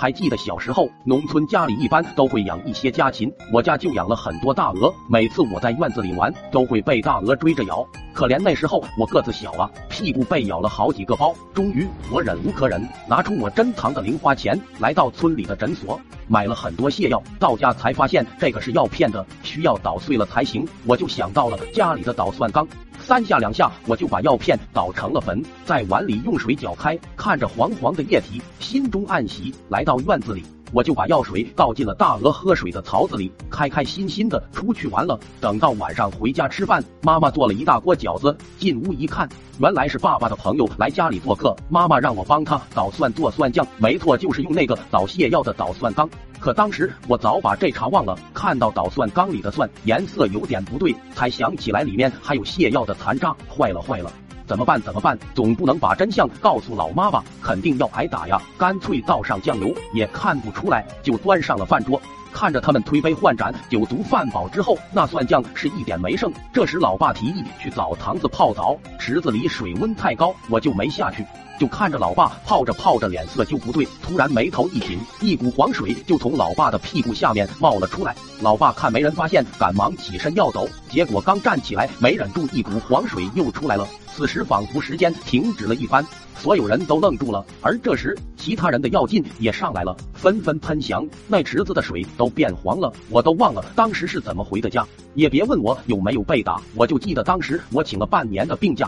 还记得小时候，农村家里一般都会养一些家禽，我家就养了很多大鹅。每次我在院子里玩，都会被大鹅追着咬。可怜那时候我个子小啊，屁股被咬了好几个包。终于我忍无可忍，拿出我珍藏的零花钱，来到村里的诊所买了很多泻药。到家才发现这个是药片的，需要捣碎了才行。我就想到了家里的捣蒜缸。三下两下，我就把药片捣成了粉，在碗里用水搅开，看着黄黄的液体，心中暗喜。来到院子里，我就把药水倒进了大鹅喝水的槽子里，开开心心的出去玩了。等到晚上回家吃饭，妈妈做了一大锅饺子，进屋一看，原来是爸爸的朋友来家里做客，妈妈让我帮他捣蒜做蒜酱，没错，就是用那个捣泻药的捣蒜缸。可当时我早把这茬忘了，看到捣蒜缸里的蒜颜色有点不对，才想起来里面还有泻药的残渣，坏了坏了，怎么办？怎么办？总不能把真相告诉老妈吧，肯定要挨打呀！干脆倒上酱油，也看不出来，就端上了饭桌。看着他们推杯换盏，酒足饭饱之后，那蒜酱是一点没剩。这时老爸提议去澡堂子泡澡，池子里水温太高，我就没下去。就看着老爸泡着泡着，脸色就不对，突然眉头一紧，一股黄水就从老爸的屁股下面冒了出来。老爸看没人发现，赶忙起身要走，结果刚站起来，没忍住，一股黄水又出来了。此时仿佛时间停止了一般，所有人都愣住了。而这时，其他人的药劲也上来了，纷纷喷翔，那池子的水都变黄了。我都忘了当时是怎么回的家，也别问我有没有被打，我就记得当时我请了半年的病假。